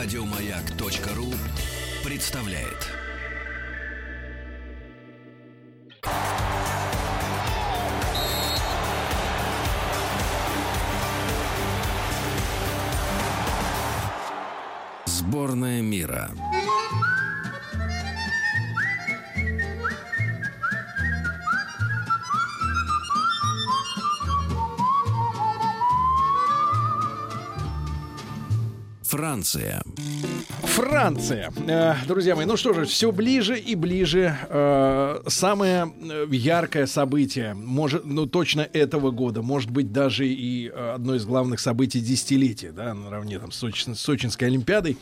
Радиомаяк.ру представляет. Сборная мира. Франция. Франция. Э, Друзья мои, ну что же, все ближе и ближе. э, Самое э, яркое событие, может, ну точно этого года, может быть даже и одно из главных событий десятилетия, да, наравне там с Сочинской Олимпиадой.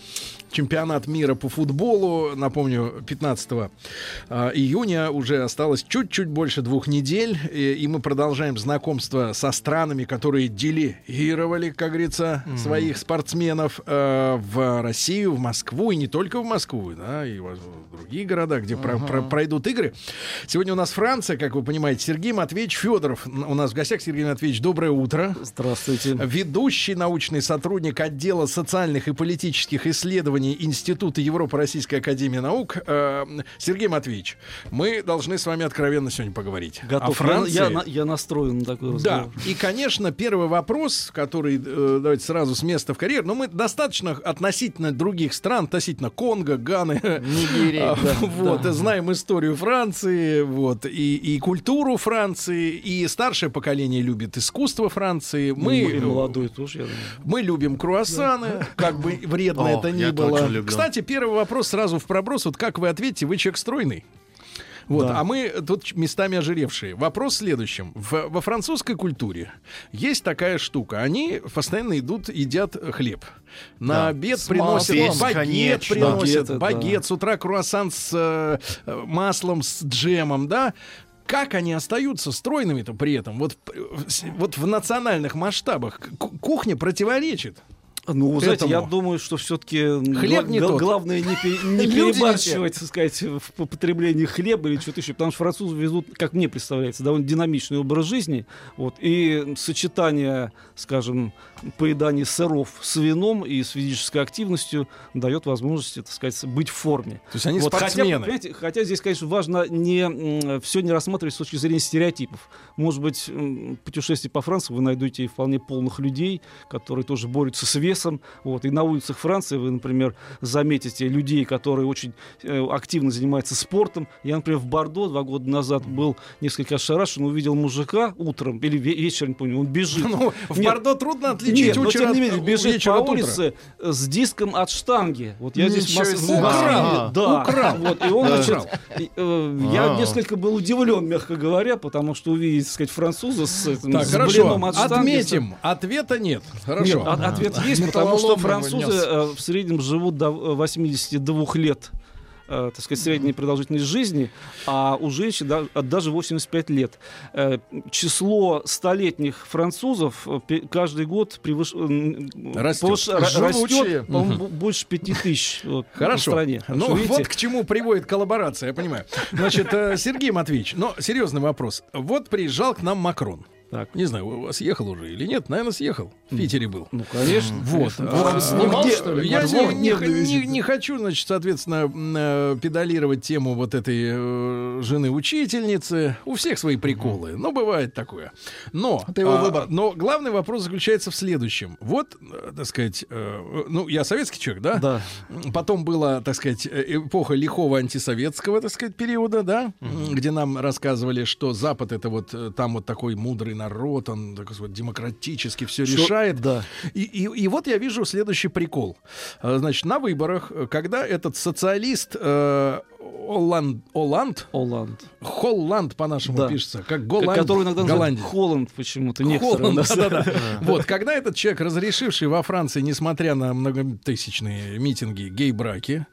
Чемпионат мира по футболу, напомню, 15 э, июня уже осталось чуть-чуть больше двух недель, и, и мы продолжаем знакомство со странами, которые делегировали, как говорится, своих спортсменов э, в Россию, в Москву, и не только в Москву, да, и в в другие города, где про- про- пройдут игры. Сегодня у нас Франция, как вы понимаете, Сергей Матвеевич Федоров у нас в гостях. Сергей Матвеевич, доброе утро. Здравствуйте. Ведущий научный сотрудник отдела социальных и политических исследований Института Европы Российской Академии Наук. Э, Сергей Матвеевич, мы должны с вами откровенно сегодня поговорить. Готов. О Франции. Я, я на- я настроен на такой Да, разговор. и, конечно, первый вопрос, который, э, давайте сразу с места в карьер, но мы достаточно относительно других стран, относительно Конго, Ганы, Нигерии, да, вот, да. знаем историю Франции, вот, и, и культуру Франции, и старшее поколение любит искусство Франции. Мы, И молодой тоже, я думаю. мы любим круассаны, как бы вредно О, это ни я было. Кстати, первый вопрос сразу в проброс. Вот как вы ответите, вы человек стройный? Вот, Да. а мы тут местами ожиревшие. Вопрос в следующем. В- во французской культуре есть такая штука. Они постоянно идут, едят хлеб. На Да. обед С приносят маслом. багет, Конечно. приносят багет, да. с утра круассан с э, э, маслом, с джемом, да? Как они остаются стройными-то при этом? Вот, с- вот в национальных масштабах кухня противоречит. Ну, вы знаете, я Этому. думаю, что все-таки Хлеб не тот. главное не, пе- не перебарщивать, так сказать, в потреблении хлеба или что-то еще, потому что французы ведут, как мне представляется, довольно динамичный образ жизни, вот, и сочетание, скажем, поедания сыров с вином и с физической активностью дает возможность, так сказать, быть в форме. То есть они Вот, хотя, спортсмены. понимаете, хотя здесь, конечно, важно не все не рассматривать с точки зрения стереотипов. Может быть, путешествие по Франции вы найдете и вполне полных людей, которые тоже борются с весом. Вот. И на улицах Франции вы, например, заметите людей, которые очень э, активно занимаются спортом. Я, например, в Бордо два года назад был несколько ошарашен, увидел мужика утром или ве- вечером, не помню, он бежит. Ну, в Нет, Бордо трудно отличить нет, но тем не менее, бежит по утра. улице э, с диском от штанги. Вот я здесь Ничего Мос- в. Москве, Украл. да, Украл. Вот, и он, значит, э, я А. несколько был удивлен, мягко говоря, потому что увидеть, так сказать, француза с, Так, с хорошо. блином от штанги. Отметим. Ответа нет. Хорошо. Нет, от- ответ есть, потому что французы нес. э, в среднем живут до э, 82 лет. э, так сказать, средняя продолжительность жизни, а у женщин да- даже 85 лет. Э, число столетних французов э, каждый год превыш... Растет. повыш- растет, по-моему, бо- больше 5 тысяч вот, по Хорошо. стране. Так Ну, видите, вот к чему приводит коллаборация, я понимаю. Значит, э, Сергей Матвеевич, но серьезный вопрос. Вот приезжал к нам Макрон. Так. Не знаю, у вас ехал уже или нет? Наверное, съехал. В Питере был. Ну, конечно. Вот. конечно. А, Снимал, где- что ли? Я не, не- не- визит. не хочу, значит, соответственно, э, педалировать тему вот этой э, жены учительницы. У всех свои приколы. Но бывает такое. Но, Это его а, выбор. но главный вопрос заключается в следующем. Вот, э, так сказать, ну, я советский человек, да? Да. Потом была, так сказать, эпоха лихого антисоветского, так сказать, периода, да, м, где нам рассказывали, что Запад это вот там вот такой мудрый народ, он такой вот демократически все Что- решает. да. И, и, и вот я вижу следующий прикол. А, Значит, на выборах, когда этот социалист э, Оланд, Оланд, Оланд. Холланд по-нашему Да. пишется, как Голланд, Который иногда Голландец. Холланд почему-то. Холланд, да-да-да. Вот, когда этот человек, разрешивший во Франции, несмотря на многотысячные митинги, гей-браки,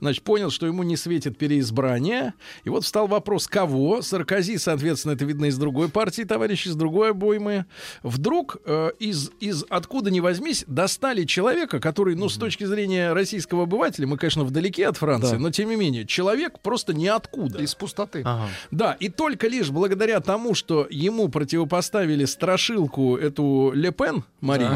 значит, понял, что ему не светит переизбрание. И вот встал вопрос, кого? Саркози, соответственно, это видно из другой партии, товарищи, из другой обоймы. Вдруг э, из, из откуда ни возьмись достали человека, который, ну, с точки зрения российского обывателя, мы, конечно, вдалеке от Франции, Да. но тем не менее, человек просто ниоткуда. Из пустоты. Ага. Да, и только лишь благодаря тому, что ему противопоставили страшилку эту Лепен, Мари,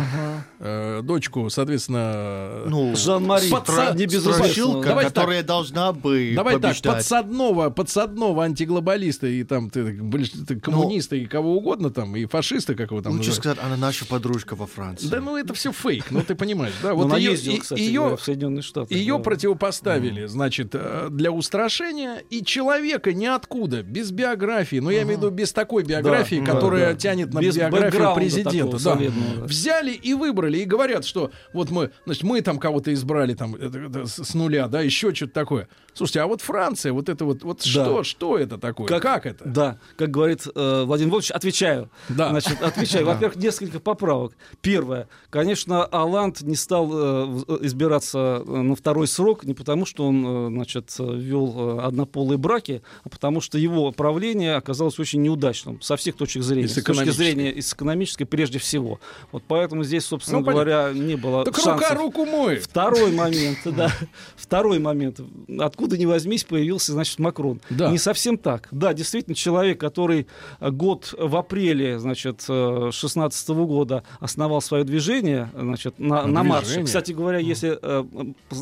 э, дочку, соответственно, Ну, Жан-Мари, Подса- не безусловно. страшилка, Давай которая должна бы Давай так, побеждать. подсадного, подсадного антиглобалиста и там ты, ты коммуниста и кого угодно там, и фашиста, как его там Лучше называют. сказать, она наша подружка во Франции. Да ну это все фейк, ну ты понимаешь, да? Но Вот ее, ездила, кстати, ее, в Соединенные Штаты. ее да. противопоставили, значит, э, для устрашения и человека ниоткуда, без биографии, ну я имею в виду без такой биографии, Да, которая да. тянет на Без биографию президента. Да. Взяли и выбрали, и говорят, что вот мы, значит, мы там кого-то избрали там это с с нуля, да, еще что-то такое. Слушайте, а вот Франция, вот это вот, вот что, что это такое? Как, это? Да, как говорит э, Владимир Владимирович, отвечаю. Да. Значит, отвечаю. Во-первых, несколько поправок. Первое. Конечно, Аланд не стал э, в- избираться э, на второй срок не потому, что он, э, значит, э, вел э, однополые браки, а потому что его правление оказалось очень неудачным со всех точек зрения. С точки зрения и с экономической прежде всего. Вот поэтому здесь, собственно Ну, говоря, не было Так шансов. рука руку моет. Второй момент, да. Второй момент. Откуда ни возьмись, появился, значит, Макрон. Да. Не совсем так. Да, действительно, человек, который э, год в апреле, значит, 16 года основал свое движение, значит, на, на марше. Движение? Кстати говоря, если э,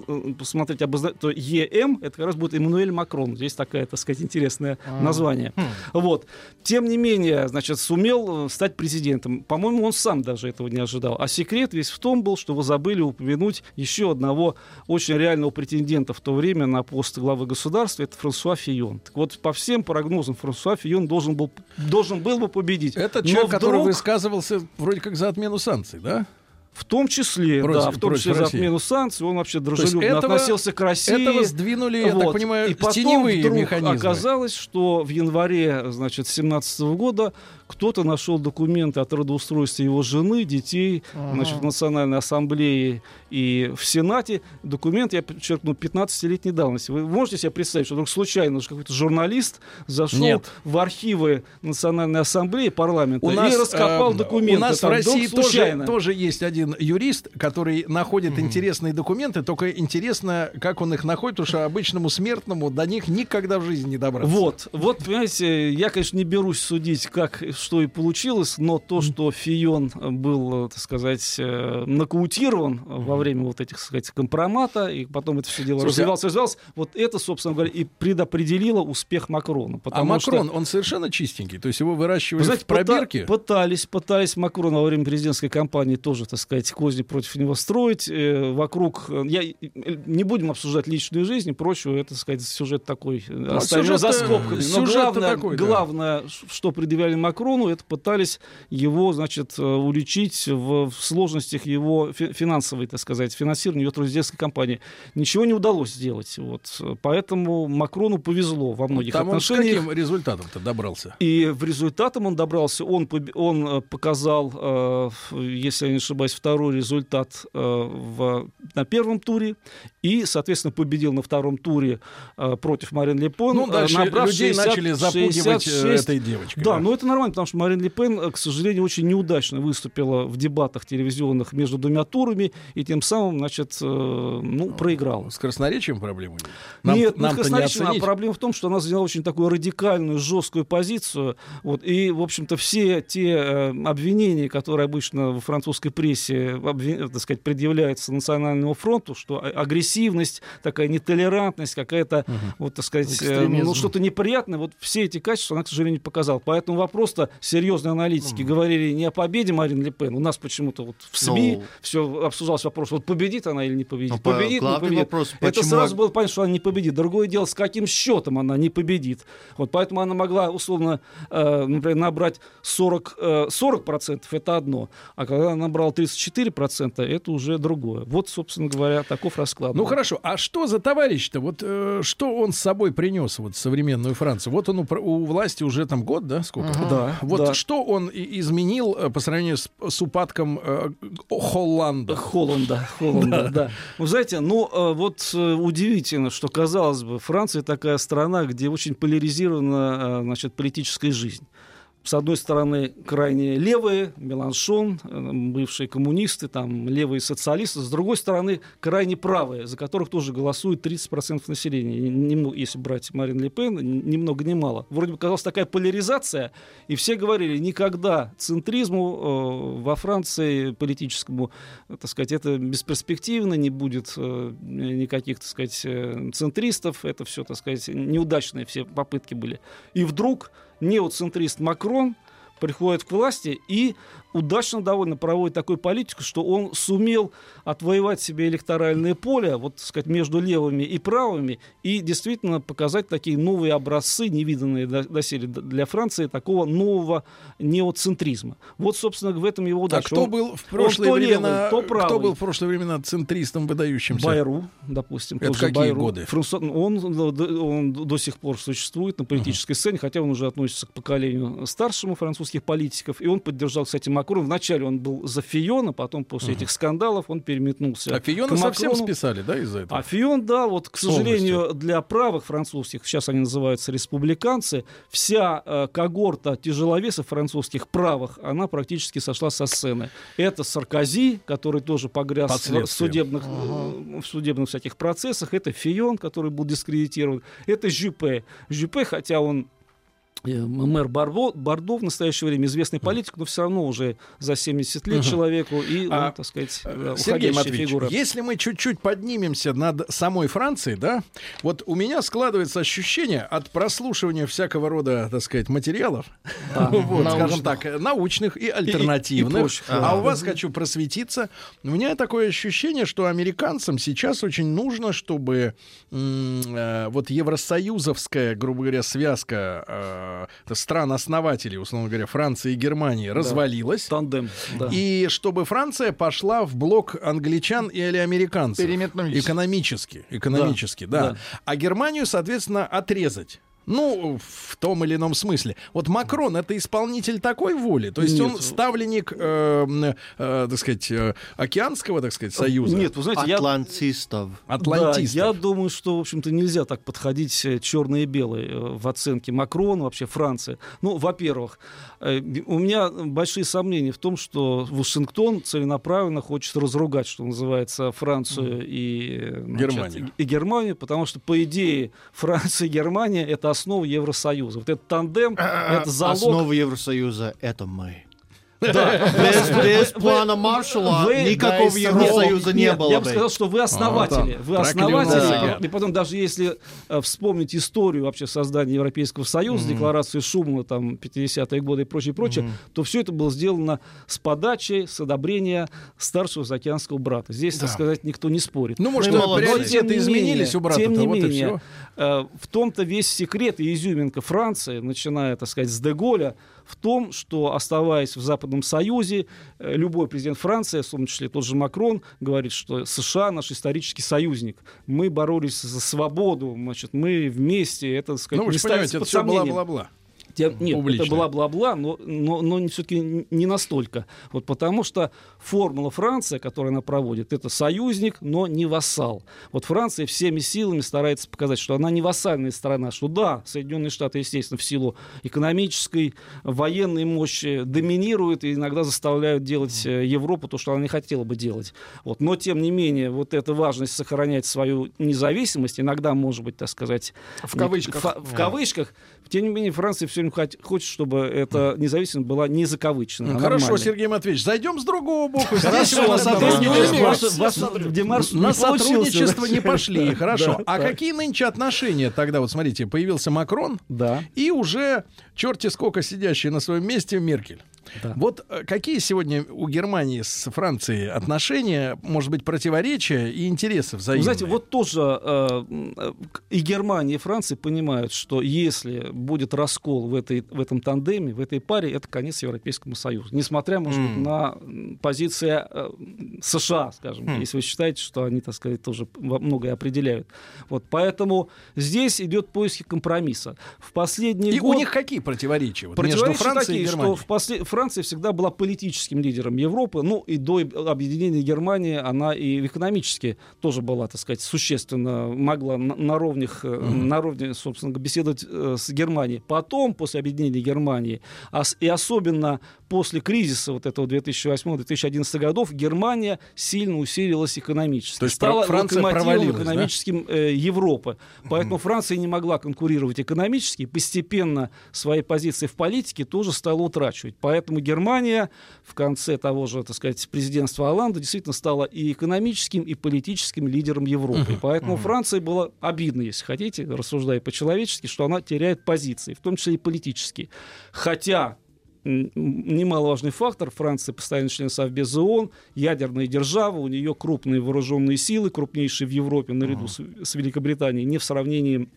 э, посмотреть, обозна- то ЕМ, это как раз будет Эммануэль Макрон. Здесь такая, так сказать, интересное название. Вот. Тем не менее, значит, сумел э, стать президентом. По-моему, он сам даже этого не ожидал. А секрет весь в том был, что вы забыли упомянуть еще одного очень реального претендента в то время на пост главы государства. Это Франсуа Фион. Так вот, по всем прогнозам, Франсуа Фион должен был, должен был бы победить. Это человек, который вдруг- высказывался вроде как за отмену санкций, да? В том числе, Против- да, в том числе за отмену санкций, он вообще дружелюбно этого- относился к России. Этого сдвинули, я так Вот. понимаю, и потом вдруг механизмы. оказалось, что в январе, значит, 17 года кто-то нашел документы о трудоустройстве его жены, детей, значит, в Национальной Ассамблее и в Сенате. Документ, я подчеркну, 15-летней давности. Вы можете себе представить, что вдруг случайно какой-то журналист зашел Нет. в архивы Национальной Ассамблеи парламента У нас, и раскопал э, документы. У нас в там, вдруг России тоже, случайно. тоже есть один юрист, который находит интересные документы, только интересно, как он их находит, потому что обычному смертному до них никогда в жизни не добраться. Вот, вот, понимаете, я, конечно, не берусь судить, как, что и получилось, но то, что Фион был, э, так сказать, э, нокаутирован во время вот этих, так сказать, компромата, и потом это все дело Слушайте, развивалось, развивалось, вот это, собственно говоря, и предопределило успех Макрона. А Потому что- Макрон, он совершенно чистенький, то есть его выращивают вы знаете, в пробирке. пыта- пытались, пытались Макрон во время президентской кампании тоже, так сказать, козни против него строить. Э, вокруг, я, не будем обсуждать личную жизнь и прочее, это, так сказать, сюжет такой, э, оставим его за скобками. Но главное, такой, да. главное, что предъявляли Макрону, это пытались его, значит, э, уличить в, в сложностях его фи- финансовой, так сказать, финансирования его президентской кампании. Ничего не удалось сделать. Вот. Поэтому Макрону повезло во многих Там он с отношениях. каким результатом-то добрался? И в результатом он добрался, он, он э, показал, э, если я не ошибаюсь, второй результат в, на первом туре и, соответственно, победил на втором туре против Марин Ле Пен, Ну, дальше набрав людей 60, начали запугивать э, 66. этой девочкой. Да, но это нормально, потому что Марин Ле Пен, э, к сожалению, очень неудачно выступила в дебатах телевизионных между двумя турами и тем самым, значит, э, ну, проиграла. С красноречием проблемы нет? Нет, ну, нам-то не красноречиво, а оценить. проблема в том, что она заняла очень такую радикальную, жесткую позицию. Вот, и, в общем-то, все те э, обвинения, которые обычно в французской прессе так сказать, предъявляются Национальному фронту, что а- агрессивность, такая нетолерантность, какая-то, вот, так сказать, Экстремизм. ну, что-то неприятное, вот все эти качества она, к сожалению, не показала. Поэтому вопрос-то серьезные аналитики говорили не о победе Марин Ле Пен. У нас почему-то вот в СМИ Ну. все обсуждался вопрос, вот победит она или не победит. Ну, по- победит, не победит. вопрос, Это почему сразу было понятно, что она не победит. Другое дело, с каким счетом она не победит. Вот поэтому она могла, условно, э, например, набрать 40, э, 40% это одно, а когда она набрала 34%, это уже другое. Вот, собственно говоря, таков расклад. Ну хорошо, а что за товарищ-то? Вот э, что он с собой принес вот современную Францию? Вот он у, у власти уже там год, да, сколько? Да. Вот да. что он изменил э, по сравнению с, с упадком э, Холланда? Холланда, Холланда, да. Вы знаете, ну э, вот э, удивительно, что казалось бы, Франция такая страна, где очень поляризирована, значит, политическая жизнь. С одной стороны, крайне левые, Меланшон, э, бывшие коммунисты, там, левые социалисты. С другой стороны, крайне правые, за которых тоже голосует 30% населения. Немного, если брать Марин Ле Пен, ни много ни мало. Вроде бы казалась такая поляризация, и все говорили, никогда центризму э, во Франции политическому, так сказать, это бесперспективно, не будет э, никаких, так сказать, центристов, это все, так сказать, неудачные все попытки были. И вдруг неоцентрист Макрон приходит к власти и удачно довольно проводит такую политику, что он сумел отвоевать себе электоральное поле, вот, так сказать, между левыми и правыми, и действительно показать такие новые образцы, невиданные до- доселе для Франции, такого нового неоцентризма. Вот, собственно, в этом его А удача. кто Он- был в он прошлые то времена? левый, то кто правый. был в прошлые времена центристом выдающимся? Байру, допустим. Это какие Байру. годы? Франсуа- он, он до сих пор существует на политической сцене, хотя он уже относится к поколению старшему французских политиков. И он поддержал, кстати, Макрона. Вначале он был за Фиона, потом после этих скандалов он переметнулся А Фиона к совсем списали, да, из-за этого? А Фион, да, вот, к Полностью. сожалению, для правых французских, сейчас они называются республиканцы, вся э, когорта тяжеловесов французских правых, она практически сошла со сцены. Это Саркози, который тоже погряз в судебных, э, в судебных всяких процессах. Это Фион, который был дискредитирован. Это Жюпе. Жюпе, хотя он мэр Барво, Бордо в настоящее время известный политик, но все равно уже за 70 лет человеку, и он, А, так сказать, да, Сергей уходящая Матвеевич, фигура. если мы чуть-чуть поднимемся над самой Францией, да, вот у меня складывается ощущение от прослушивания всякого рода, так сказать, материалов, Да. вот, скажем Научных. так, э, научных и альтернативных, прочих, а да. у вас хочу просветиться. У меня такое ощущение, что американцам сейчас очень нужно, чтобы м, э, вот евросоюзовская, грубо говоря, связка э, стран-основателей, условно говоря, Франции и Германии развалилась. Тандем. да. И чтобы Франция пошла в блок англичан или американцев. Переметнулись. Экономически. Экономически, да. да. А Германию, соответственно, отрезать. Ну, в том или ином смысле. Вот Макрон это исполнитель такой воли. То есть Нет. он ставленник, э, э, так сказать, э, океанского, так сказать, союза. Нет, вы знаете, я, Атлантистов. Атлантистов. Да, я думаю, что, в общем-то, нельзя так подходить черные и белые э, в оценке Макрона, вообще Франции. Ну, во-первых, э, у меня большие сомнения в том, что Вашингтон целенаправленно хочет разругать, что называется, Францию и, э, значит, Германию. и Германию, потому что, по идее, Франция и Германия — это основа Евросоюза. Вот этот тандем — это залог Основа Евросоюза — это мы. Да. Без, без Вы- плана Маршалла вы- никакого Евросоюза не нет, было Я бы сказал, что вы основатели. Вот он, вы основатели. И потом, даже если э, вспомнить историю вообще создания Европейского Союза, декларацию Шумана, там, 50-е годы и прочее, прочее, то все это было сделано с подачи, с одобрения старшего заокеанского брата. Здесь, так Да. сказать, никто не спорит. Ну, может. Но, приоритеты тем не изменились менее, у брата Тем не вот менее, э, в том-то весь секрет и изюминка Франции, начиная, так сказать, с Деголя, в том, что, оставаясь в Западном Союзе, э, любой президент Франции, в том числе тот же Макрон, говорит, что США наш исторический союзник. Мы боролись за свободу, значит, мы вместе, это, так сказать, Ну, вы не же понимаете, это все бла-бла-бла. Тем- нет, публично. это была бла-бла, но, но, но все-таки не настолько. Вот потому что формула Франция, которую она проводит, это союзник, но не вассал. Вот Франция всеми силами старается показать, что она не вассальная страна, что да, Соединенные Штаты, естественно, в силу экономической, военной мощи доминируют и иногда заставляют делать э, Европу то, что она не хотела бы делать. Вот. Но, тем не менее, вот эта важность сохранять свою независимость, иногда, может быть, так сказать... В кавычках. фа- В кавычках. Тем не менее, Франция все время хот- хочет, чтобы эта независимость была не закавычена. а Хорошо, нормальной. Сергей Матвеевич, зайдем с другого боку. Хорошо, на сотрудничество- на сотрудничество не пошли. Хорошо. А какие нынче отношения тогда? Вот смотрите, появился Макрон Да. и уже черти сколько сидящий на своем месте Меркель. Да. Вот э, какие сегодня у Германии с Францией отношения, может быть, противоречия и интересы Вы взаимные? знаете, вот тоже э, э, и Германия, и Франция понимают, что если будет раскол в, этой, в этом тандеме, в этой паре, это конец Европейскому Союзу. Несмотря, может быть, М. на позиции э, США, скажем, М. если вы считаете, что они, так сказать, тоже многое определяют. Вот, поэтому здесь идет поиски компромисса. В последний И год... у них какие противоречия вот, между Противоречия Францией такие, и что Германией? в после... Франция всегда была политическим лидером Европы, ну и до объединения Германии она и экономически тоже была, так сказать, существенно, могла на, на ровных, э, на ровне, собственно, беседовать э, с Германией. Потом, после объединения Германии, и особенно после кризиса вот этого 2008-2011 годов, Германия сильно усилилась экономически. То есть стала Франция локомотивом провалилась, да? экономическим э, Европы. Поэтому Франция не могла конкурировать экономически, постепенно свои позиции в политике тоже стала утрачивать. Поэтому Германия в конце того же, так сказать, президентства Оланда действительно стала и экономическим, и политическим лидером Европы. Поэтому Франции было обидно, если хотите, рассуждая по-человечески, что она теряет позиции, в том числе и политические. Хотя немаловажный фактор. Франция постоянный член Совбеза ООН, ядерная держава, у нее крупные вооруженные силы, крупнейшие в Европе, наряду с, с Великобританией, не в сравнении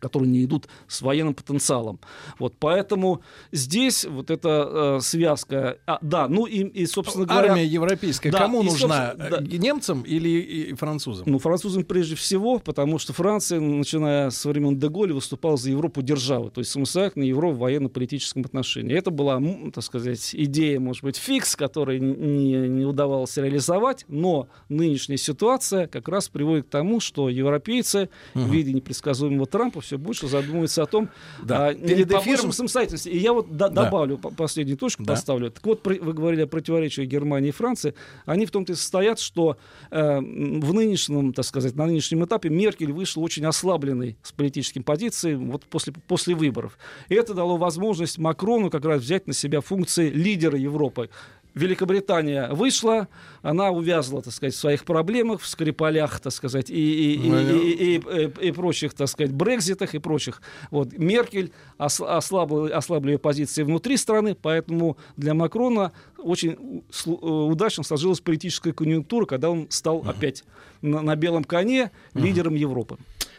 которые не идут с военным потенциалом. Вот, поэтому здесь вот эта э, связка... а, да, ну и, и, собственно говоря... Армия европейская Да, кому и, нужна? да. Немцам или и французам? Ну, французам прежде всего, потому что Франция, начиная с времен Деголя, выступала за Европу державы, то есть самостоятельная Европа в военно-политическом отношении. Это была, так сказать, идея, может быть, фикс, который не, не удавалось реализовать, но нынешняя ситуация как раз приводит к тому, что европейцы в виде непредсказуемого Трампа все больше задумываются о том, Да. а, не эфиром- самостоятельности. И я вот до- Да. добавлю по- последнюю точку, Да. поставлю. Так вот, вы говорили о противоречиях Германии и Франции. Они в том-то и состоят, что э, в нынешнем, так сказать, на нынешнем этапе Меркель вышла очень ослабленной с политическим позицией вот после, после выборов. И это дало возможность Макрону как раз взять на себя функции лидера Европы. Великобритания вышла, она увязла, так сказать, в своих проблемах, в Скрипалях, так сказать, и, и, и- Ну, и- и- и- и прочих, так сказать, Брекзитах и прочих. Вот. Меркель ос- ослабла, ослабли ее позиции внутри страны, поэтому для Макрона очень э, удачно сложилась политическая конъюнктура, когда он стал опять на, на белом коне лидером Европы.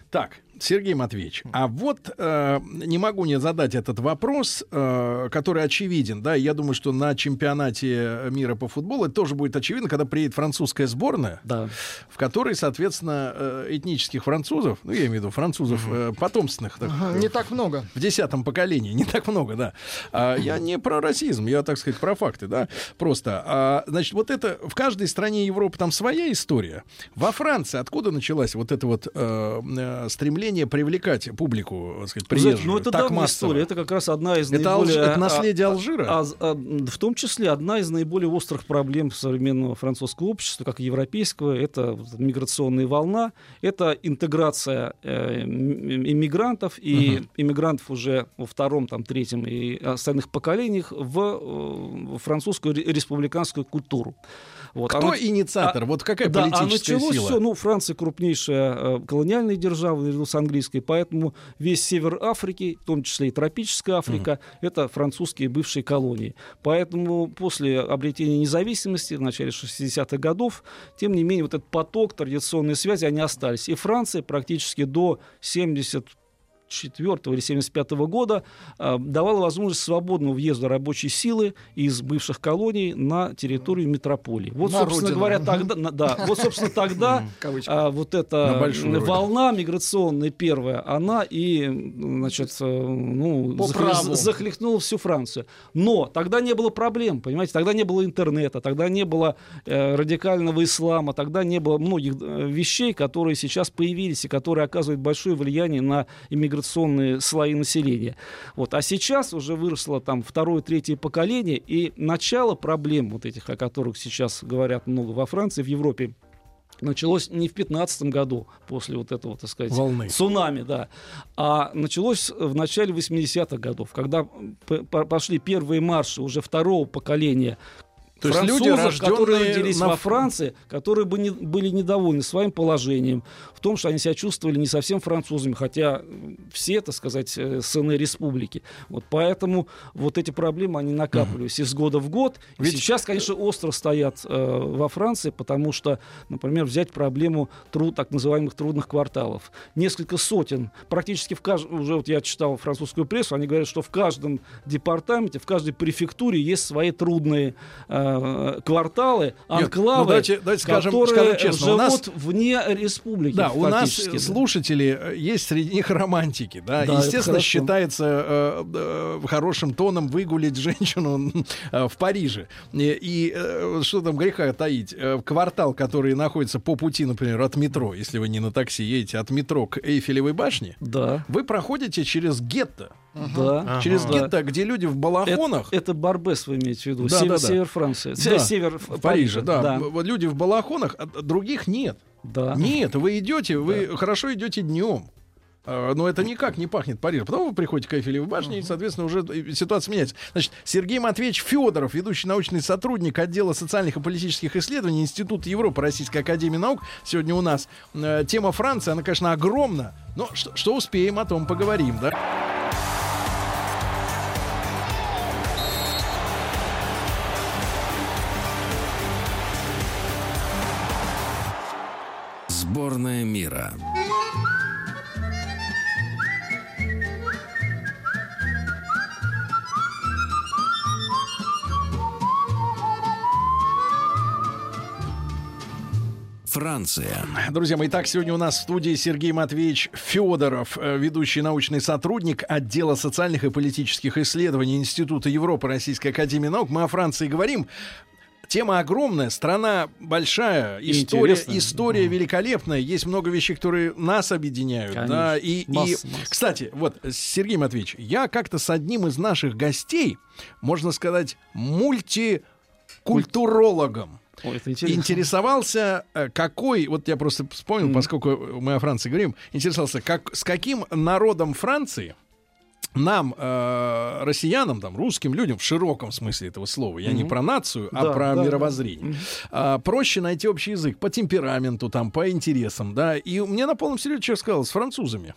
Так, Сергей Матвеевич, а вот э, не могу не задать этот вопрос, э, который очевиден, да, я думаю, что на чемпионате мира по футболу это тоже будет очевидно, когда приедет французская сборная, Да. в которой, соответственно, э, этнических французов, ну, я имею в виду французов э, потомственных, так, Ага, Не так много. в десятом поколении, не так много, да. А, я не про расизм, я, так сказать, про факты, да, просто. А, значит, вот это в каждой стране Европы там своя история. Во Франции откуда началась вот это вот э, э, стремление привлекать публику, так сказать, приезжую, Ну, это так давняя массово? история. Это как раз одна из Это наиболее... Алж- это а, наследие а, Алжира? а, а, в том числе одна из наиболее острых проблем современного французского общества, как и европейского, это миграционная волна, это интеграция э, иммигрантов и иммигрантов уже во втором, там, третьем и остальных поколениях в, э, в французскую ре- республиканскую культуру. Вот. Кто Оно- инициатор? а- вот какая да, политическая а началось сила? все, ну, Франция крупнейшая э, колониальная держава наряду с английской, поэтому весь север Африки, в том числе и тропическая Африка, это французские бывшие колонии. Поэтому после обретения независимости в начале 60-х годов, тем не менее, вот этот поток, традиционные связи, они остались. И Франция практически до 70 74 или 75 года э, давала возможность свободного въезда рабочей силы из бывших колоний на территорию метрополии. Вот, На собственно родину. говоря, тогда, на- да, вот, собственно, тогда а, вот эта волна миграционная первая, она и, значит, э, ну, По захле- праву. захлестнула всю Францию. Но тогда не было проблем, понимаете, тогда не было интернета, тогда не было э, радикального ислама, тогда не было многих вещей, которые сейчас появились и которые оказывают большое влияние на иммиграционные слои населения. Вот. А сейчас уже выросло там второе, третье поколение, и начало проблем вот этих, о которых сейчас говорят много во Франции, в Европе, началось не в 15 году, после вот этого, так сказать, Волны. цунами, да, а началось в начале 80-х годов, когда пошли первые марши уже второго поколения То есть люди, французов, которые родились на во Франции, которые бы не, были недовольны своим положением, в том, что они себя чувствовали не совсем французами, хотя все, так сказать, э, сыны республики. Вот поэтому вот эти проблемы, они накапливались из года в год. И Ведь- сейчас, конечно, остро стоят э, во Франции, потому что, например, взять проблему труд, так называемых трудных кварталов. Несколько сотен, практически в каждом, уже вот я читал французскую прессу, они говорят, что в каждом департаменте, в каждой префектуре есть свои трудные э, кварталы, ну анклавы, давайте- давайте скажем- которые скажем честно, живут нас- вне республики. Да, у нас слушатели э, есть среди них романтики, да. Да, это Естественно, считается э, э, хорошим тоном выгулить женщину э, в Париже. И, и, э, что там греха таить? Э, квартал, который находится по пути, например, от метро, если вы не на такси едете, от метро к Эйфелевой башне, Да, вы проходите через гетто. да. Ага. Через Да. гетто, где люди в Это, балахонах. это Барбес вы имеете в виду, Да, север, да, да. север Франции, Да. север в Париже, да. да. Люди в балахонах, а других нет. Да. Нет, вы идете, вы хорошо идете днем. А, Но это никак не пахнет Парижем. Потом вы приходите к Эйфелевой башне, и, соответственно, уже ситуация меняется. Значит, Сергей Матвеевич Федоров, ведущий научный сотрудник отдела социальных и политических исследований Института Европы Российской Академии Наук, сегодня у нас. Э, Тема Франции, она, конечно, огромна, но что, что успеем, о том поговорим, да? Сборная мира. Франция. Друзья мои, итак, сегодня у нас в студии Сергей Матвеевич Федоров, э, ведущий научный сотрудник отдела социальных и политических исследований Института Европы Российской Академии Наук. Мы о Франции говорим. Тема огромная, страна большая, И история, интересная. история великолепная. Есть много вещей, которые нас объединяют. Конечно. Да, и, и- Масса, масса. кстати, вот, Сергей Матвеевич, я как-то с одним из наших гостей, можно сказать, мультикультурологом, Ой, интересовался, э, какой, вот я просто вспомнил, Мгм. поскольку мы о Франции говорим, интересовался, как, с каким народом Франции нам, э, россиянам, там, русским людям, в широком смысле этого слова, я не Мгм. про нацию, а Да, про да, мировоззрение, Мгм. а, проще найти общий язык по темпераменту, там, по интересам, да, и мне на полном серьезе человек сказал, с французами.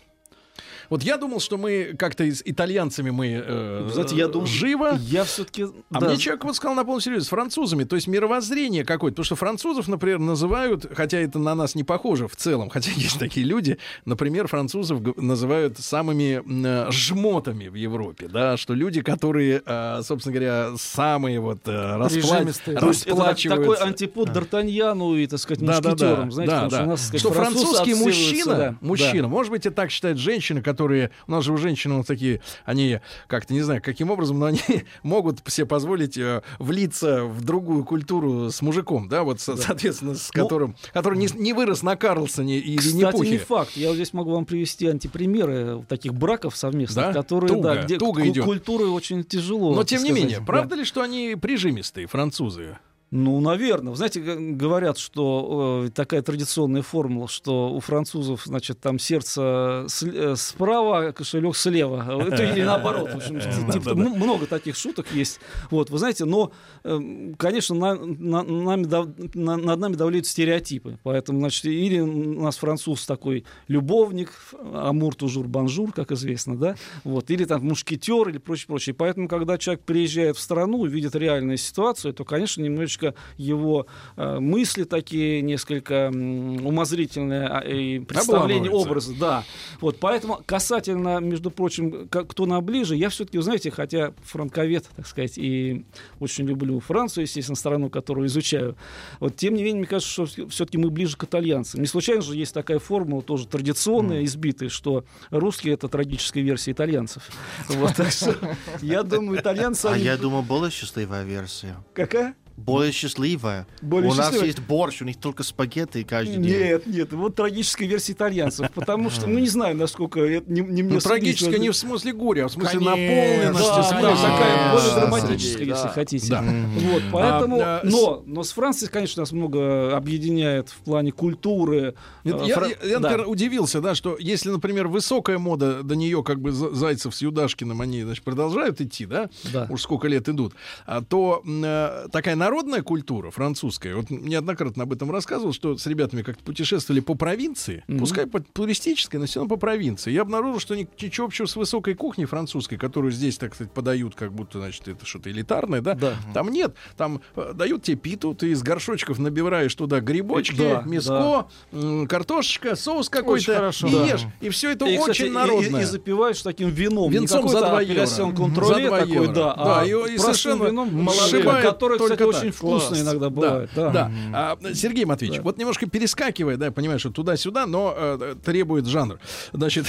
Вот я думал, что мы как-то с итальянцами мы э, Знаете, я думаю, живо. Я все-таки... А мне человек вот сказал на полном серьезе, с французами, то есть мировоззрение какое-то, потому что французов, например, называют, хотя это на нас не похоже в целом, хотя есть такие люди, например, французов называют самыми э, жмотами в Европе, да, что люди, которые, э, собственно говоря, самые вот э, распла- Прижимистые. То есть это так- такой расплачиваются. антипод Д'Артаньяну и, так сказать, Да, да, мушкетерам. да, Знаете, да, потому что да. у нас, так сказать, что французский мужчина, да, мужчина, да. может быть, и так считают женщины, которые, у нас же у женщин вот такие, они как-то не знаю, каким образом, но они могут себе позволить э, влиться в другую культуру с мужиком, да, вот, со- соответственно, с Ну, которым, который не, не вырос на Карлсоне или не Пухе. не факт. Я вот здесь могу вам привести антипримеры таких браков совместных, Да? которые, Туго, да, где туго ку- идет. культурой очень тяжело. Но тем не сказать, менее, да. правда ли, что они прижимистые, французы? Ну, наверное. Вы знаете, говорят, что э, такая традиционная формула, что у французов, значит, там сердце с- э, справа, а кошелек слева. Это или наоборот. В общем, ти- типа, много таких шуток есть. Вот, вы знаете, но, эм, конечно, на- на- нами дав- на- над нами давляют стереотипы. Поэтому, значит, или у нас француз такой любовник, amour toujours bonjour, как известно, да, вот, или там мушкетер, или прочее, прочее. Поэтому, когда человек приезжает в страну и видит реальную ситуацию, то, конечно, немножечко его э, мысли такие несколько м, умозрительные представление Обламываются. образа, да. Вот, поэтому касательно, между прочим, как, кто нам ближе, я все-таки, знаете, хотя франковед, так сказать, и очень люблю Францию, естественно, страну, которую изучаю, вот, тем не менее, мне кажется, что все-таки мы ближе к итальянцам. Не случайно же есть такая формула, тоже традиционная, избитая, что русские — это трагическая версия итальянцев. Вот, так что я думаю, итальянцы... А я думаю, более счастливая версия. Какая? Более счастливая. Более у нас счастливая? есть борщ, у них только спагетти каждый день. Нет, нет, вот трагическая версия итальянцев, потому что, ну не знаю, насколько это не, не мне Ну, трагическая не в смысле горя, а в смысле наполненности. Да, в да, смысле. такая более драматическая, если да. хотите. Да. Вот, поэтому, А, да, но, но с Францией, конечно, нас много объединяет в плане культуры. Нет, Э, я, например, удивился, да, что если, например, высокая мода до нее, как бы За- Зайцев с Юдашкиным, они, значит, продолжают идти, да, Да. уж сколько лет идут, а, то э, такая народная культура французская, вот неоднократно об этом рассказывал, что с ребятами как-то путешествовали по провинции, Мгм. пускай по туристической, но все равно по провинции. Я обнаружил, что ни- ничего общего с высокой кухней французской, которую здесь, так сказать, подают, как будто, значит, это что-то элитарное, да? Да. Там нет, там э, дают тебе питу, ты из горшочков набираешь туда грибочки, Да, мяско, м, картошечка, соус какой-то, и Да. ешь. И все это И, очень кстати, народное. И, и запиваешь таким вином. Винцом не за два евро. За два такой, евро. да, Да, а и- и совершенно вином, сшибает который, кстати, только очень вкусно Класс. иногда Да, бывает. Да. да. А, Сергей Матвеевич, Да. вот немножко перескакивая, да, понимаешь, туда-сюда, но э, требует жанр. Значит,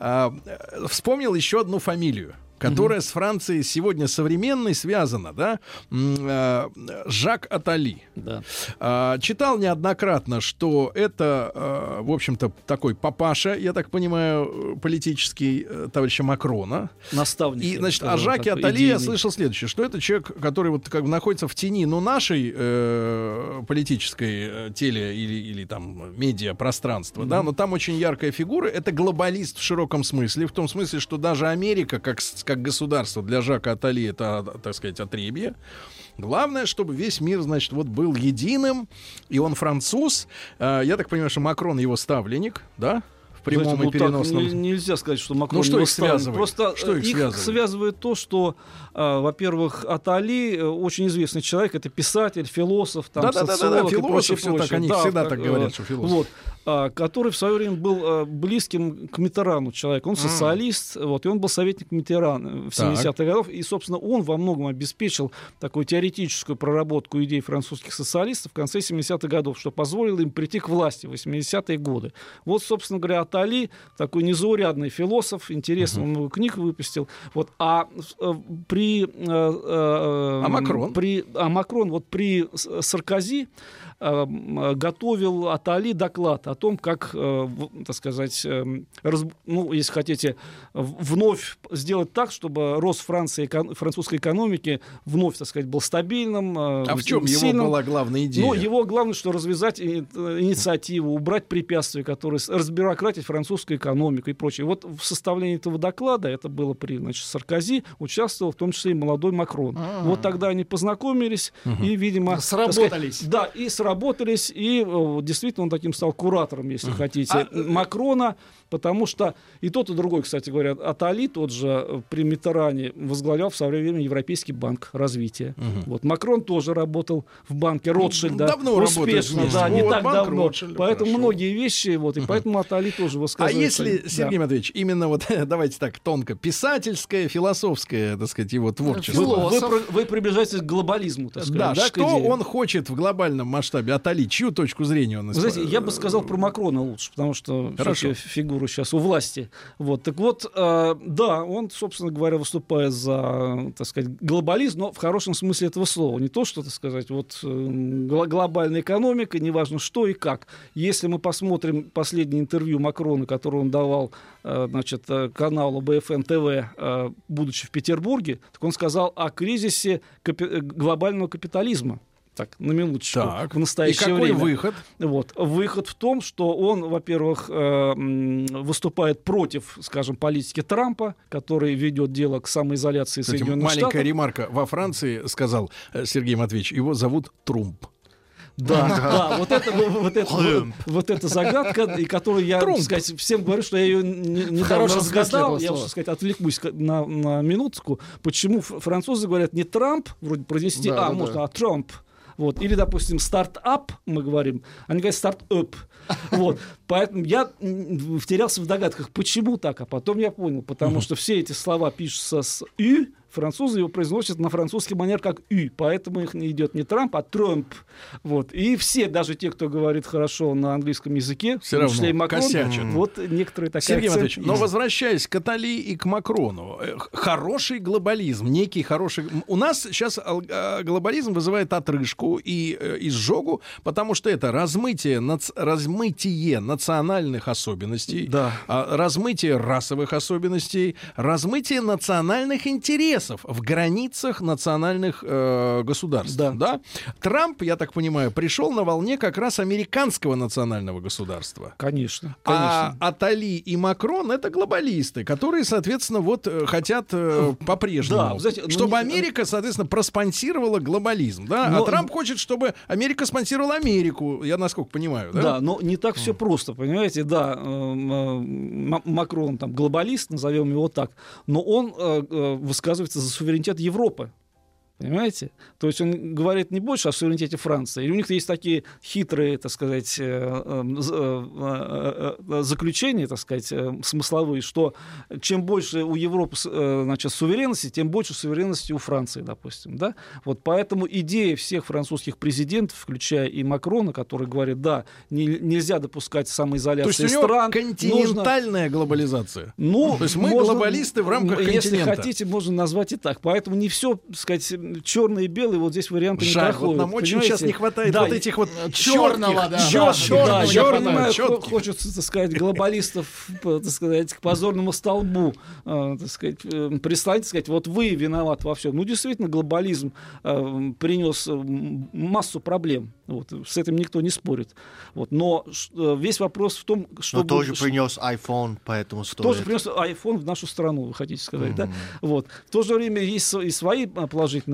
э, вспомнил еще одну фамилию которая с Францией сегодня современной связана, да, э, Жак Атали. Да. А, Читал неоднократно, что это, э, в общем-то, такой папаша, я так понимаю, политический э, товарища Макрона. Наставник. И, я значит, о Жаке Атали я идейный. слышал следующее, что это человек, который вот как бы находится в тени, ну, нашей э, политической теле или, или там медиа пространства, да, но там очень яркая фигура. Это глобалист в широком смысле, в том смысле, что даже Америка как, как государство для Жака Атали это, а, так сказать, отребье. Главное, чтобы весь мир, значит, вот был единым, и он француз. Э, я так понимаю, что Макрон его ставленник, да? Прямом Знаете, и ну, так переносном. не- нельзя сказать, что Макрон Ну, что их связывает? Просто Что э, их связывает? связывает то, что, э, во-первых, Атали э, очень известный человек, это писатель, философ, там, Да-да-да-да, социолог и философ, прочее, всё так, прочее. они Да, всегда как, так э, говорят, что философ. Вот, а, который в свое время был э, близким к Митерану человек. Он социалист, вот, и он был советник Митерана в Так. 70-х годах. И, собственно, он во многом обеспечил такую теоретическую проработку идей французских социалистов в конце 70-х годов, что позволило им прийти к власти в 80-е годы. Вот, собственно говоря, Атали, такой незаурядный философ, интересно, он много книг выпустил. Вот, а э, при... э, э, А Макрон? При, а Макрон вот при Саркози э, готовил Атали доклад о том, как, э, так сказать, э, раз- ну, если хотите, вновь сделать так, чтобы рост Франции, французской экономики вновь, так сказать, был стабильным. э, А в чем его сильным. была главная идея? Ну, его главное, что развязать э, инициативу, убрать препятствия, которые разбюрократить французскую экономику и прочее. Вот в составлении этого доклада, это было при значит, Саркози, участвовал в том числе и молодой Макрон. Вот тогда они познакомились и, видимо... так сказать, Сработались. да, и сработались, и э, действительно он таким стал куратором, если хотите, А, э, Макрона, потому что и тот, и другой, кстати говоря, Атали, тот же э, при Митеране, возглавлял в свое время Европейский банк развития. Вот Макрон тоже работал в банке Ротшильда. давно работает успешно, вместе. да, не Вот, так давно. Ротшильда, поэтому хорошо. многие вещи, вот, и поэтому Атали тоже А высказывается. если, Да. Сергей Матвеевич, именно вот, давайте так, тонко, писательское, философское, так сказать, его творчество. вы, вы философ. при- вы приближаетесь к глобализму, так сказать, Да, да, что он хочет в глобальном масштабе? Атали, чью точку зрения он Вы знаете, я бы сказал про Макрона лучше, потому что Хорошо. фигура сейчас у власти. Вот, так вот, э, да, он, собственно говоря, выступает за, так сказать, глобализм, но в хорошем смысле этого слова. Не то, что, так сказать, вот э, глобальная экономика, неважно что и как. Если мы посмотрим последнее интервью Макрона, которое он давал, э, значит, э, каналу БФН ТВ, э, будучи в Петербурге, так он сказал о кризисе капи- глобального капитализма. Так, на минуточку. Так, В и настоящее какой время. выход? Вот. Выход в том, что он, во-первых, выступает против, скажем, политики Трампа, который ведет дело к самоизоляции Кстати, Соединенных маленькая Штатов. ремарка. Во Франции, сказал Сергей Матвеевич, его зовут Трумп. Да, да, вот это, вот, это, вот, вот эта загадка, и которую я, Трумп. сказать, всем говорю, что я ее не- недавно разгадал. Я, так сказать, отвлекусь на, на минутку. Почему французы говорят не Трамп, вроде произнести Да, А, да, можно, да. а Трамп. Вот. Или, допустим, стартап, мы говорим, они говорят стартап. Вот. Поэтому я втерялся в догадках, почему так, а потом я понял, потому что все эти слова пишутся с «ю», французы его произносят на французский манер как «ю», поэтому их не идет не Трамп, а Трамп. Вот. И все, даже те, кто говорит хорошо на английском языке, Всё в том числе и равно Макрон, косячат. вот некоторые такие Сергей Матвеевич, но возвращаясь к Атали и к Макрону, э, хороший глобализм, некий хороший... У нас сейчас а, глобализм вызывает отрыжку и э, изжогу, потому что это размытие, нац- размытие национальных особенностей, Да. а, размытие расовых особенностей, размытие национальных интересов. Интересов в границах национальных э, государств. Да. Да. Трамп, я так понимаю, пришел на волне как раз американского национального государства. Конечно, А конечно. Атали и Макрон это глобалисты, которые, соответственно, вот э, хотят э, по-прежнему, Да, ну, чтобы Америка, соответственно, проспонсировала глобализм, да. Но- а Трамп хочет, чтобы Америка спонсировала Америку. Я насколько понимаю, да? Да, но не так все просто, понимаете, да, э, М- Макрон там глобалист, назовем его так, но он э, э, высказывается за суверенитет Европы. Понимаете? То есть он говорит не больше о суверенитете Франции. И у них есть такие хитрые, так сказать, э, э, з- э, э, заключения, так сказать, смысловые, что чем больше у Европы значит, суверенности, тем больше суверенности у Франции, допустим. Да? Вот поэтому идея всех французских президентов, включая и Макрона, который говорит, да, не- нельзя допускать То самоизоляции есть у него стран. нужно- континентальная глобализация. ну, То есть мы можно, глобалисты в рамках м, Если континента. хотите, можно назвать и так. Поэтому не все, так сказать, черное и белое, вот здесь варианты не Жаль, проходят. вот нам очень понимаете? сейчас не хватает Да, вот этих вот чётких, да. чётких, Да, да, чёрного я не понимаю, чётких. хо- хочется, так сказать, глобалистов, так сказать, к позорному столбу, э, так сказать, э, прислать, так сказать, вот вы виноваты во всем. Ну, действительно, глобализм э, принес массу проблем. Вот, с этим никто не спорит. Вот, но весь вопрос в том, что... Но тоже принес iPhone, поэтому стоит. тоже принес iPhone в нашу страну, вы хотите сказать, да? Вот. В то же время есть и свои а,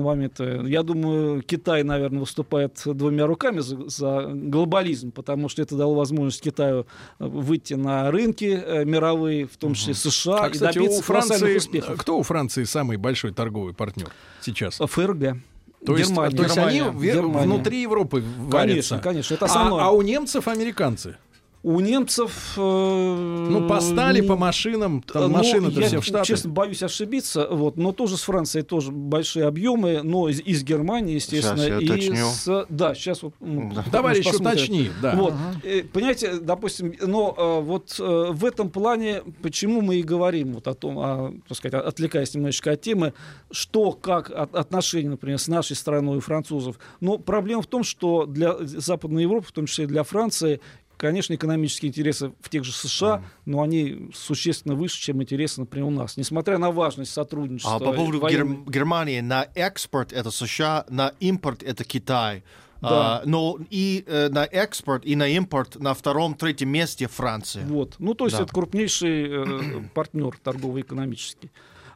положительные моменты. Я думаю, Китай, наверное, выступает двумя руками за, за глобализм, потому что это дало возможность Китаю э, выйти на рынки э, мировые, в том числе США, А, и кстати, добиться у Франции, успехов. кто у Франции самый большой торговый партнер сейчас? ФРГ. То есть, Германия. то есть они Германия. внутри Европы Конечно, варятся. конечно, это А, основное. а у немцев американцы? У немцев... э, Ну, по стали, не- по машинам, там Ну, машины-то я, все в Штаты. честно, боюсь ошибиться, вот, но тоже с Францией тоже большие объемы, но из, из Германии, естественно, Сейчас я и уточню. с, да, сейчас вот, Да. Товарищ, уточни, да. Вот, э, понимаете, допустим, но э, вот э, в этом плане, почему мы и говорим вот о том, о, так сказать, отвлекаясь немножечко от темы, что, как от- отношения, например, с нашей страной и французов. Но проблема в том, что для Западной Европы, в том числе и для Франции, Конечно, экономические интересы в тех же США, но они существенно выше, чем интересы, например, у нас. Несмотря на важность сотрудничества. А по поводу военного- Гер- Германии, на экспорт это США, на импорт это Китай. Да. А, но и э, на экспорт, и на импорт на втором-третьем месте Франция. Вот. Ну, то есть Да. это крупнейший э, партнер торгово-экономический.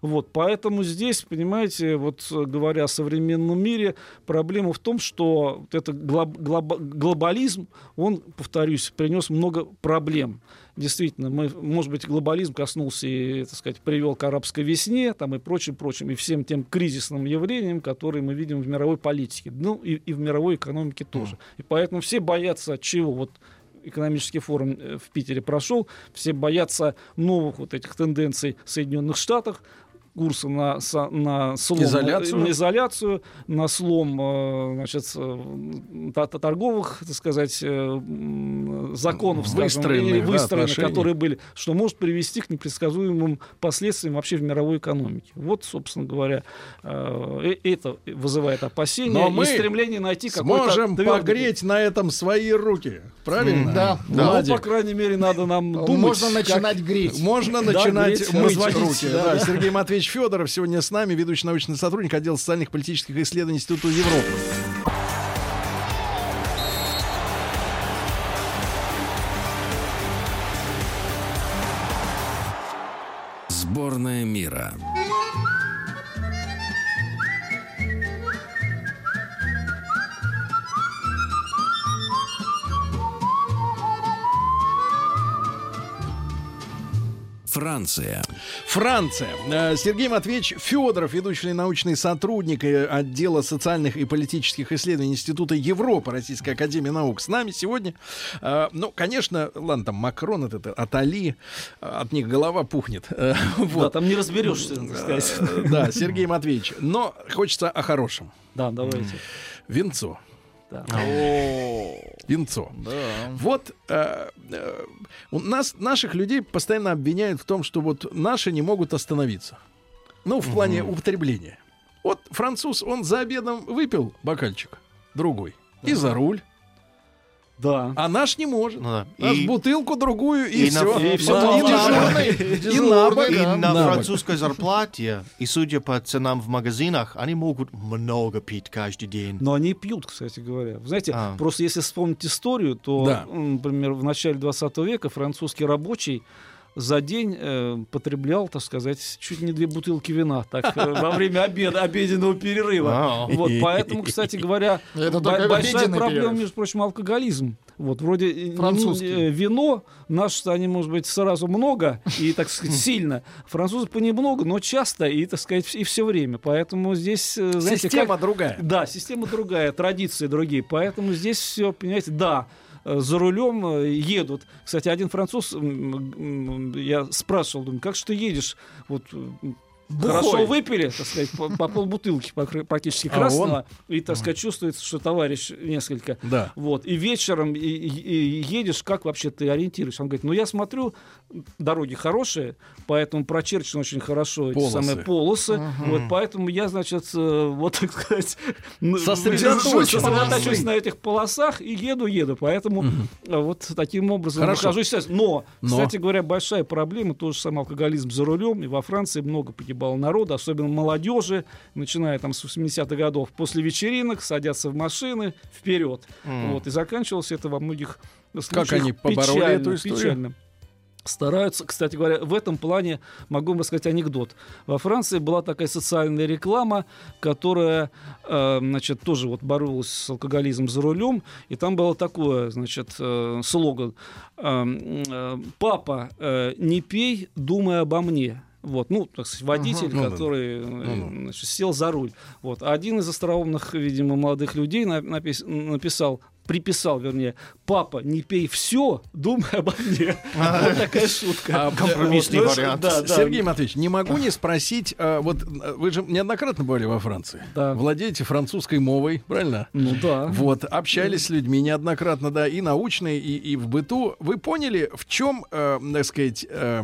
Вот, поэтому здесь, понимаете, вот э, говоря о современном мире, проблема в том, что вот этот глоб- глоб- глобализм, он, повторюсь, принес много проблем. Действительно, мы, может быть, глобализм коснулся и, так сказать, привел к арабской весне там, и прочим, прочим, и всем тем кризисным явлениям, которые мы видим в мировой политике, ну и, и в мировой экономике тоже. И поэтому все боятся чего? Вот экономический форум э, в Питере прошел, все боятся новых вот этих тенденций в Соединенных Штатах, курса на, на слом, Изоляцию. на изоляцию, на слом э, значит, э, торговых, так сказать, э, законов, скажем, Выстроенных, или да, выстроенных, отношений. которые были, что может привести к непредсказуемым последствиям вообще в мировой экономике. Вот, собственно говоря, это вызывает опасения Но и мы стремление найти какой-то Сможем твердый погреть на этом свои руки. Правильно? Да. ну, Владик? по крайней мере, надо нам думать. Можно как- начинать греть. Можно Да, начинать мыть руки. да. Да, Сергей Матвеевич Федоров сегодня с нами, ведущий научный сотрудник отдела социальных политических исследований Института Европы. Сборная мира. Франция. Франция. Э, Сергей Матвеевич Федоров, ведущий научный сотрудник отдела социальных и политических исследований Института Европы Российской Академии Наук с нами сегодня. Э, Ну, конечно, ладно, там Макрон, это, это Атали, э, от них голова пухнет. Э, Да, Вот. там не разберешься, так сказать. Да, Сергей Матвеевич. Но хочется о хорошем. Да, давайте. Венцо. Да. Венцо. Вот э, э, у нас наших людей постоянно обвиняют в том, что вот наши не могут остановиться. Ну, в плане употребления. Вот француз, он за обедом выпил бокальчик, другой, и за руль. Да. А наш не может. Ну да. Наш И- бутылку другую, и, и на- все. и всё, и, да, дежурный, и на бок. И на на бок. французской зарплате, и судя по ценам в магазинах, они могут много пить каждый день. Но они пьют, кстати говоря. Вы Знаете, А. просто если вспомнить историю, то, Да. например, в начале 20 века французский рабочий за день э, потреблял, так сказать, чуть не две бутылки вина так, э, во время обеда, обеденного перерыва. Вот, поэтому, кстати говоря, только большая проблема, между прочим, алкоголизм. Вот, вроде э, э, вино, наше они, может быть, сразу много и, так сказать, сильно. Французы понемногу, но часто и, так сказать, и все время. Поэтому здесь, знаете, Система как- другая. да, система другая, традиции другие. Поэтому здесь все, понимаете, да, за рулем э, едут. Кстати, один француз, я спрашивал, думаю, как же ты едешь? Вот м, Хорошо выпили, так сказать, по, по полбутылки практически А красного, и, так сказать, чувствуется, что товарищ несколько. Да. Вот, и вечером и, и- и едешь, как вообще ты ориентируешься? Он говорит, ну я смотрю, дороги хорошие, поэтому прочерчены очень хорошо эти Полосы. самые полосы, вот, поэтому я, значит, э, вот так сказать, сосредоточусь на этих полосах и еду, еду, поэтому э, вот таким образом Хорошо. нахожусь сейчас. Но, Но. кстати говоря, большая проблема, тоже самый алкоголизм за рулем, и во Франции много погибало народа, особенно молодежи, начиная там с 80-х годов, после вечеринок садятся в машины вперед, вот, и заканчивалось это во многих случаях они побороли печально, эту историю? печально. Стараются, кстати говоря, в этом плане могу вам рассказать анекдот. Во Франции была такая социальная реклама, которая, э, значит, тоже вот боролась с алкоголизмом за рулем, и там было такое, значит, э, слоган: э, э, «Папа, э, не пей, думай обо мне». Вот, ну, так сказать, водитель, да. который э, значит, сел за руль. Вот. А один из остроумных, видимо, молодых людей на- напис- написал, приписал, вернее, папа, не пей все, думай обо мне. Вот такая шутка. А, Компромиссный вариант. Сергей Матвеевич, не могу не спросить, а, вот а, вы же неоднократно бывали во Франции. Да. Владеете французской мовой, правильно? Ну да. Вот, общались с людьми неоднократно, да, и научной, и, и в быту. Вы поняли, в чем, э, так сказать, э,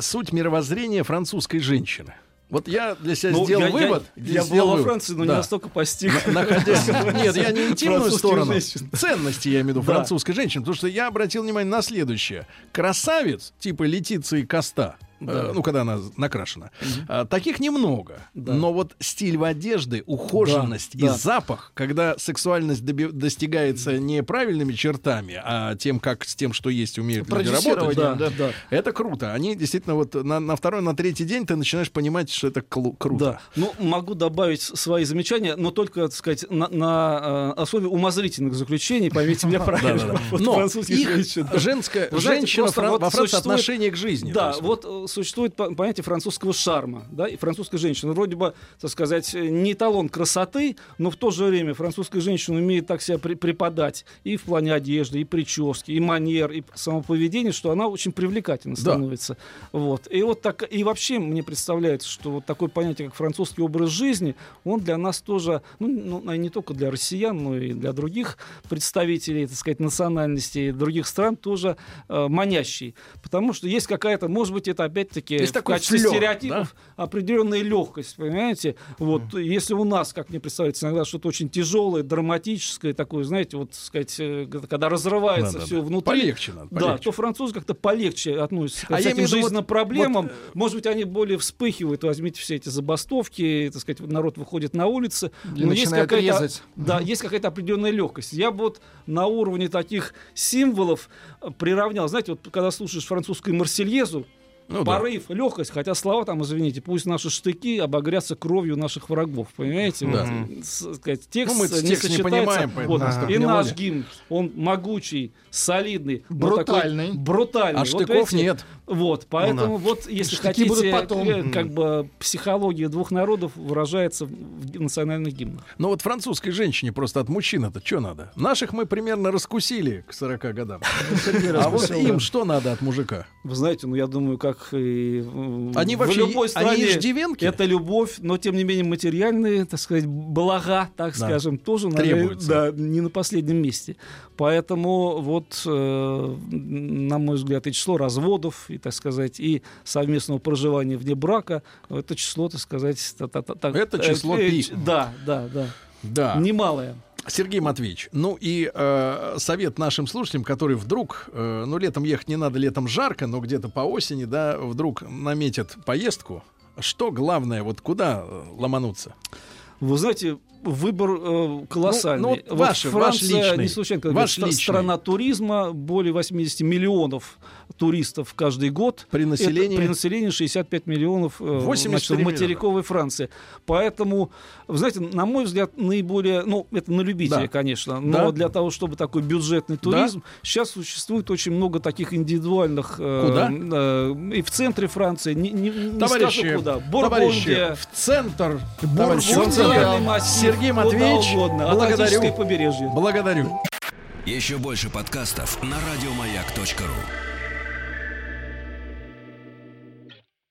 суть мировоззрения французской женщины? Вот я для себя Ну, сделал я- я- вывод. Я, сделал был во вывод. Франции, но не Да. настолько постиг. Находясь... Нет, я не интимную сторону. женщин. Ценности, я имею в виду, Да. французской женщины. Потому что я обратил внимание на следующее. Красавец, типа Летиции Коста, Да. э, ну, когда она накрашена, а, таких немного. Да. Но вот стиль в одежды, ухоженность Да, и да. запах, когда сексуальность доби- достигается не правильными чертами, а тем, как с тем, что есть, умеют люди работать. Да, да, да. Это круто. Они действительно вот на, на второй, на третий день ты начинаешь понимать, что это клу- круто. Да. Ну, могу добавить свои замечания, но только, так сказать, на, на э, основе умозрительных заключений, поймите меня правильно. Но знаете, женщина во Франции отношение к жизни. Да, вот э, существует по- понятие французского шарма, да, и французская женщина. Вроде бы, так сказать, не эталон красоты, но в то же время французская женщина умеет так себя при- преподать и в плане одежды, и прически, и манер, и самоповедения, что она очень привлекательна Да. становится. Вот. И вот так, и вообще мне представляется, что вот такое понятие, как французский образ жизни, он для нас тоже, ну, ну, не только для россиян, но и для других представителей, так сказать, национальностей других стран тоже э, манящий. Потому что есть какая-то, может быть, это опять-таки в качестве флёр, стереотипов определенная легкость, понимаете? Вот, если у нас, как мне представляется, иногда что-то очень тяжелое, драматическое, такое, знаете, вот, сказать, э, когда разрывается Да-да-да. все внутри, Полегче надо, да, полегче. то французы как-то полегче относятся к А я этим жизненным вот- проблемам. вот, э, Может быть, они более вспыхивают. Возьмите все эти забастовки, так сказать, народ выходит на улицы. И но есть какая-то, да, есть какая-то определенная легкость. Я бы вот на уровне таких символов приравнял. Знаете, вот когда слушаешь французскую марсельезу, Ну да. порыв, легкость, хотя слова там, извините, пусть наши штыки обогрятся кровью наших врагов, понимаете? Да. Вот, с- сказать, текст Ну, мы текст не не сочетается. понимаем, Вот, так И не наш гимн, он могучий, солидный, Брутальный. такой брутальный. А Вот, штыков понимаете, нет. Вот, поэтому вот, если Штыки хотите, будут потом. э, как бы психология двух народов выражается в национальных гимнах. Но вот французской женщине просто от мужчин-то что надо? Наших мы примерно раскусили к 40 годам. А вот им что надо от мужика? Вы знаете, ну я думаю, как и Они в любой они стране иждивенки? это любовь, но тем не менее материальные, так сказать, блага, так Да. скажем, тоже Требуются. да, не на последнем месте. Поэтому вот, э, на мой взгляд, и число разводов, и, так сказать, и совместного проживания вне брака, это число, так сказать, та- та- та- Это число э, пи. ч- Да, да, да. Да. Немалое. Сергей Матвеевич, ну и э, совет нашим слушателям, которые вдруг, э, ну летом ехать не надо, летом жарко, но где-то по осени, да, вдруг наметят поездку. Что главное, вот куда э, ломануться? Вы знаете, выбор э, колоссальный. Ну, ну, вот ваш, Франция, ваш личный, не случайно, ваш говорят, личный. страна туризма, более 80 миллионов туристов каждый год. При населении? Это, при населении 65 миллионов э, 84 значит, в миллиона. материковой Франции. Поэтому, вы знаете, на мой взгляд, наиболее, ну, это на любителя, Да. конечно, но Да. для того, чтобы такой бюджетный туризм, сейчас существует очень много таких индивидуальных... э, Куда? э, и в центре Франции, не, не, не Товарищи, скажу куда. Бургундия, товарищи, в центр. массив, Сергей Матвеевич, угодно, благодарю. Побережье. Благодарю. Еще больше подкастов на радиомаяк.ру.